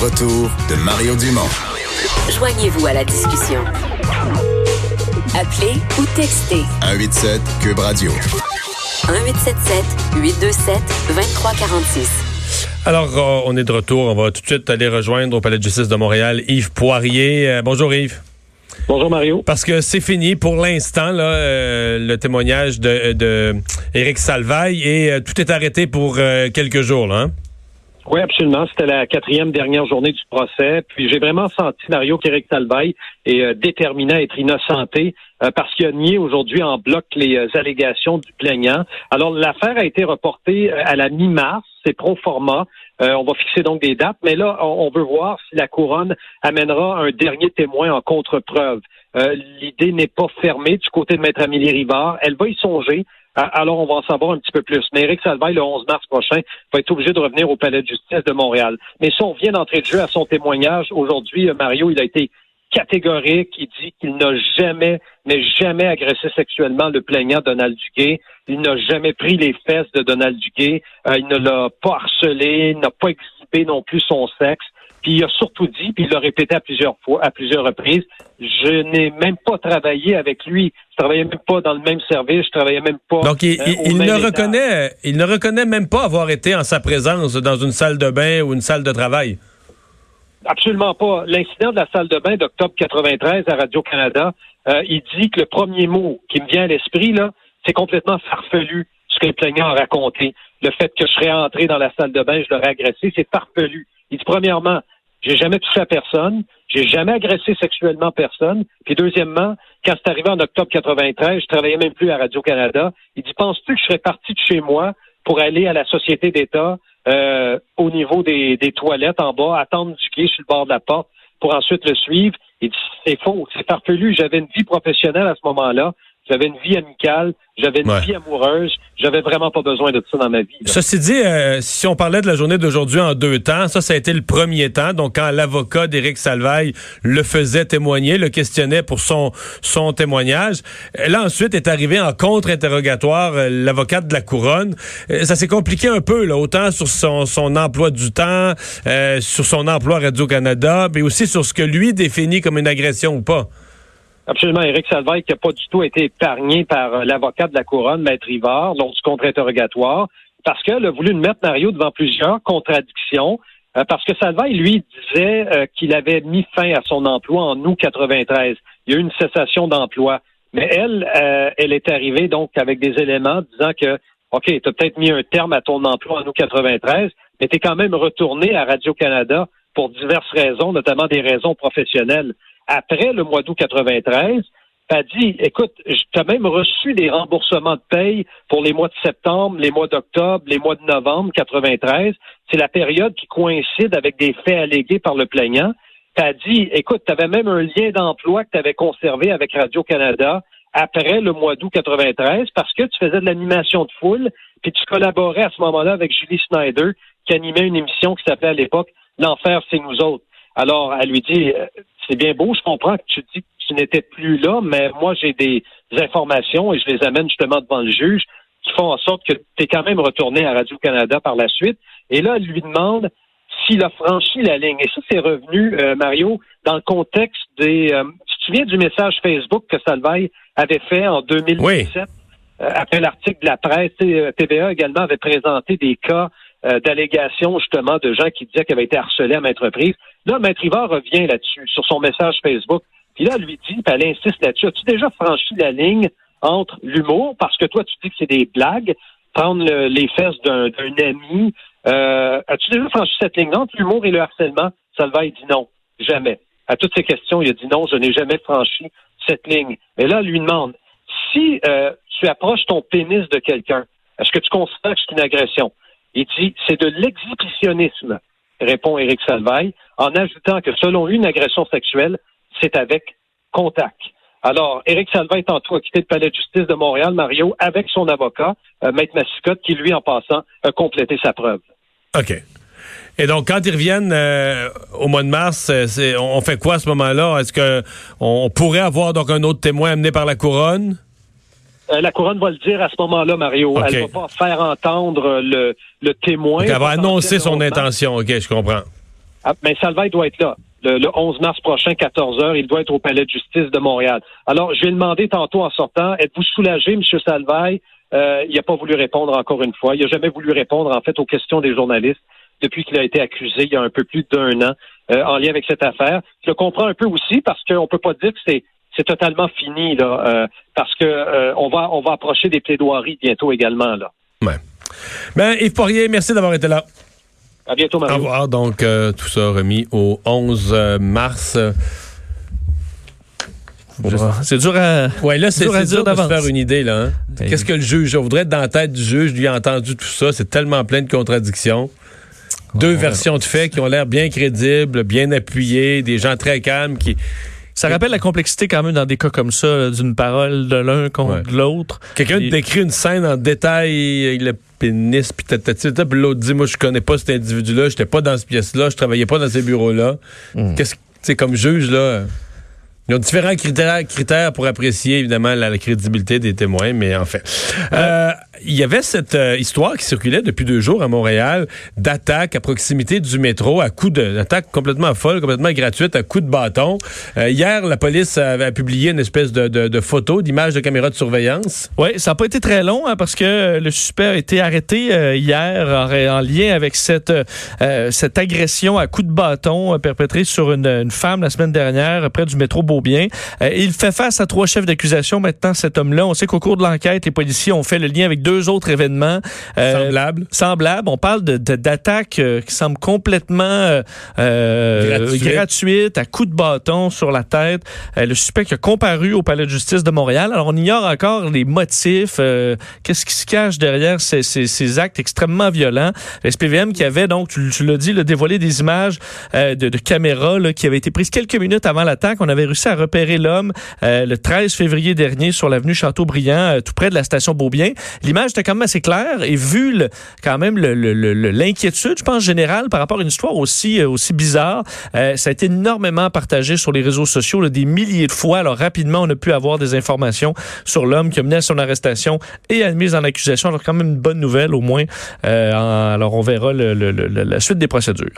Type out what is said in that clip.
retour de Mario Dumont. Joignez-vous à la discussion. Appelez ou textez 187 Cube Radio. 1877 827 2346. Alors, euh, on est de retour. On va tout de suite aller rejoindre au Palais de justice de Montréal Yves Poirier. Euh, bonjour Yves. Bonjour Mario. Parce que c'est fini pour l'instant, là, euh, le témoignage de, de Éric Salvaille et euh, tout est arrêté pour euh, quelques jours, là. Hein? Oui, absolument. C'était la quatrième dernière journée du procès. Puis j'ai vraiment senti, Mario, qu'Éric Salvaille est euh, déterminé à être innocenté euh, parce qu'il a nié aujourd'hui en bloc les euh, allégations du plaignant. Alors, l'affaire a été reportée à la mi-mars. C'est pro forma. on va fixer donc des dates. Mais là, on, on, veut voir si la couronne amènera un dernier témoin en contre-preuve. L'idée n'est pas fermée du côté de Maître Amélie Rivard. Elle va y songer. Ah, alors, on va en savoir un petit peu plus. Mais Éric Salvaille, le 11 mars prochain, va être obligé de revenir au Palais de justice de Montréal. Mais si on vient d'entrer de jeu à son témoignage, aujourd'hui, euh, Mario, il a été catégorique. Il dit qu'il n'a jamais, mais jamais agressé sexuellement le plaignant Donald Duguay. Il n'a jamais pris les fesses de Donald Duguay. Euh, il ne l'a pas harcelé, il n'a pas exhibé non plus son sexe. Puis il a surtout dit, puis il l'a répété à plusieurs fois, à plusieurs reprises, je n'ai même pas travaillé avec lui. Je travaillais même pas dans le même service, je travaillais même pas. Donc il, euh, il ne reconnaît, il ne reconnaît même pas avoir été en sa présence dans une salle de bain ou une salle de travail. Absolument pas. L'incident de la salle de bain d'octobre 93 à Radio-Canada, euh, il dit que le premier mot qui me vient à l'esprit, là, c'est complètement farfelu, plaignant raconté. Le fait que je serais entré dans la salle de bain, je l'aurais agressé, c'est farfelu. Il dit premièrement, j'ai jamais touché à personne, j'ai jamais agressé sexuellement personne. Puis deuxièmement, quand c'est arrivé en octobre 93, je travaillais même plus à Radio-Canada. Il dit, penses-tu que je serais parti de chez moi pour aller à la Société d'État euh, au niveau des, des, toilettes en bas, attendre du quai sur le bord de la porte pour ensuite le suivre? Il dit, c'est faux, c'est farfelu. J'avais une vie professionnelle à ce moment-là. J'avais une vie amicale, j'avais une vie amoureuse, j'avais vraiment pas besoin de ça dans ma vie. Là. Ceci dit, euh, si on parlait de la journée d'aujourd'hui en deux temps, ça, ça a été le premier temps. Donc, quand l'avocat d'Éric Salvaille le faisait témoigner, le questionnait pour son son témoignage, là ensuite est arrivé en contre-interrogatoire euh, l'avocate de la couronne. Euh, ça s'est compliqué un peu, là, autant sur son, son emploi du temps, euh, sur son emploi à Radio Canada, mais aussi sur ce que lui définit comme une agression ou pas. Absolument, Éric Salvaille qui n'a pas du tout été épargné par euh, l'avocat de la couronne, Maître Rivard, lors du contre-interrogatoire, parce qu'elle a voulu mettre Mario devant plusieurs contradictions, euh, parce que Salvaille, lui, disait euh, qu'il avait mis fin à son emploi en août 93. Il y a eu une cessation d'emploi. Mais elle, euh, elle est arrivée donc avec des éléments disant que, OK, tu as peut-être mis un terme à ton emploi en août 93, mais tu es quand même retourné à Radio-Canada pour diverses raisons, notamment des raisons professionnelles après le mois d'août 93, a dit, écoute, tu as même reçu des remboursements de paye pour les mois de septembre, les mois d'octobre, les mois de novembre 93. C'est la période qui coïncide avec des faits allégués par le plaignant. Tu dit, écoute, tu avais même un lien d'emploi que tu avais conservé avec Radio-Canada après le mois d'août 93 parce que tu faisais de l'animation de foule, puis tu collaborais à ce moment-là avec Julie Snyder qui animait une émission qui s'appelait à l'époque L'enfer, c'est nous autres. Alors, elle lui dit, c'est bien beau, je comprends que tu dis que tu n'étais plus là, mais moi, j'ai des informations et je les amène justement devant le juge qui font en sorte que tu es quand même retourné à Radio-Canada par la suite. Et là, elle lui demande s'il a franchi la ligne. Et ça, c'est revenu, euh, Mario, dans le contexte des... Euh, tu te souviens du message Facebook que Salvaille avait fait en 2017? Oui. Euh, après l'article de la presse, TVA également avait présenté des cas euh, d'allégations justement de gens qui disaient qu'ils avaient été harcelés à maintes reprises. Là, Maître revient là-dessus, sur son message Facebook. Puis là, elle lui dit, puis elle insiste là-dessus, as-tu déjà franchi la ligne entre l'humour, parce que toi, tu dis que c'est des blagues, prendre le, les fesses d'un ami, euh, as-tu déjà franchi cette ligne entre l'humour et le harcèlement? Salva, il dit non, jamais. À toutes ces questions, il a dit non, je n'ai jamais franchi cette ligne. Mais là, elle lui demande, si euh, tu approches ton pénis de quelqu'un, est-ce que tu considères que c'est une agression? Il dit, c'est de l'exhibitionnisme, répond Éric Salvaille, en ajoutant que selon une agression sexuelle, c'est avec contact. Alors, Éric Salvaille, tantôt, a quitté le palais de justice de Montréal, Mario, avec son avocat, euh, Maître Massicotte, qui, lui, en passant, a complété sa preuve. OK. Et donc, quand ils reviennent euh, au mois de mars, euh, on fait quoi à ce moment-là? Est-ce qu'on on pourrait avoir donc un autre témoin amené par la couronne? Euh, la couronne va le dire à ce moment-là, Mario. Okay. Elle va pas faire entendre le, le témoin. Donc elle va annoncer son intention. OK, je comprends. Ah, mais Salvaille doit être là. Le, le 11 mars prochain, 14 heures, il doit être au palais de justice de Montréal. Alors, je vais demander tantôt en sortant, êtes-vous soulagé, M. Salvaille? Euh, il n'a pas voulu répondre encore une fois. Il n'a jamais voulu répondre, en fait, aux questions des journalistes depuis qu'il a été accusé il y a un peu plus d'un an euh, en lien avec cette affaire. Je le comprends un peu aussi parce qu'on peut pas dire que c'est c'est totalement fini là, euh, parce que euh, on va on va approcher des plaidoiries bientôt également là. Ouais. Ben Yves Poirier, merci d'avoir été là. À bientôt, Mario. Au revoir. Donc, euh, tout ça remis au 11 euh, mars. C'est dur à. Ouais, là, c'est dur de se faire une idée, là. hein. Ben Qu'est-ce que le juge, on voudrait être dans la tête du juge, lui a entendu tout ça, c'est tellement plein de contradictions. Deux versions de faits qui ont l'air bien crédibles, bien appuyées, des gens très calmes qui... Ça rappelle la complexité quand même dans des cas comme ça, d'une parole de l'un contre Ouais. l'autre. Quelqu'un Et- décrit une scène en détail, le pénis, puis puis l'autre dit, moi, je connais pas cet individu-là, j'étais pas dans cette pièce-là, je travaillais pas dans ces bureaux-là. Hmm. Qu'est-ce que, tu sais, comme juge, là, ils ont différents critères, critères pour apprécier, évidemment, la, la crédibilité des témoins, mais en fait. Euh, il y avait cette euh, histoire qui circulait depuis deux jours à Montréal d'attaque à proximité du métro à coup de d'attaque complètement folle, complètement gratuite à coup de bâton. Euh, hier, la police avait publié une espèce de, de, de photo, d'image de caméra de surveillance. Oui, ça n'a pas été très long hein, parce que le suspect a été arrêté euh, hier en, en lien avec cette, euh, cette agression à coups de bâton euh, perpétrée sur une, une femme la semaine dernière près du métro Beaubien. Euh, il fait face à trois chefs d'accusation maintenant, cet homme-là. On sait qu'au cours de l'enquête, les policiers ont fait le lien avec deux autres événements. euh, Semblable. semblable. On parle de, de- d'attaques euh, qui semblent complètement euh, Gratuites. à coups de bâton sur la tête. Le suspect qui a comparu au palais de justice de Montréal. Alors, on ignore encore les motifs. Qu'est-ce qui se cache derrière ces, ces- ces actes extrêmement violents. Le SPVM qui avait donc, tu, tu l'as dit, le dévoilé des images de, de caméras là, qui avaient été prises quelques minutes avant l'attaque. On avait réussi à repérer l'homme le 13 février dernier sur l'avenue Châteaubriand, tout près de la station Beaubien. L'image était quand même assez claire et vu le- quand même l'inquiétude, je pense, générale par rapport à une histoire aussi, euh, aussi bizarre, euh, ça a été énormément partagé sur les réseaux sociaux, là, des milliers de fois. Alors rapidement, on a pu avoir des informations sur l'homme qui a mené à son arrestation et à une mise en accusation. Alors quand même une bonne nouvelle au moins. Euh, alors on verra le- le- le- la suite des procédures.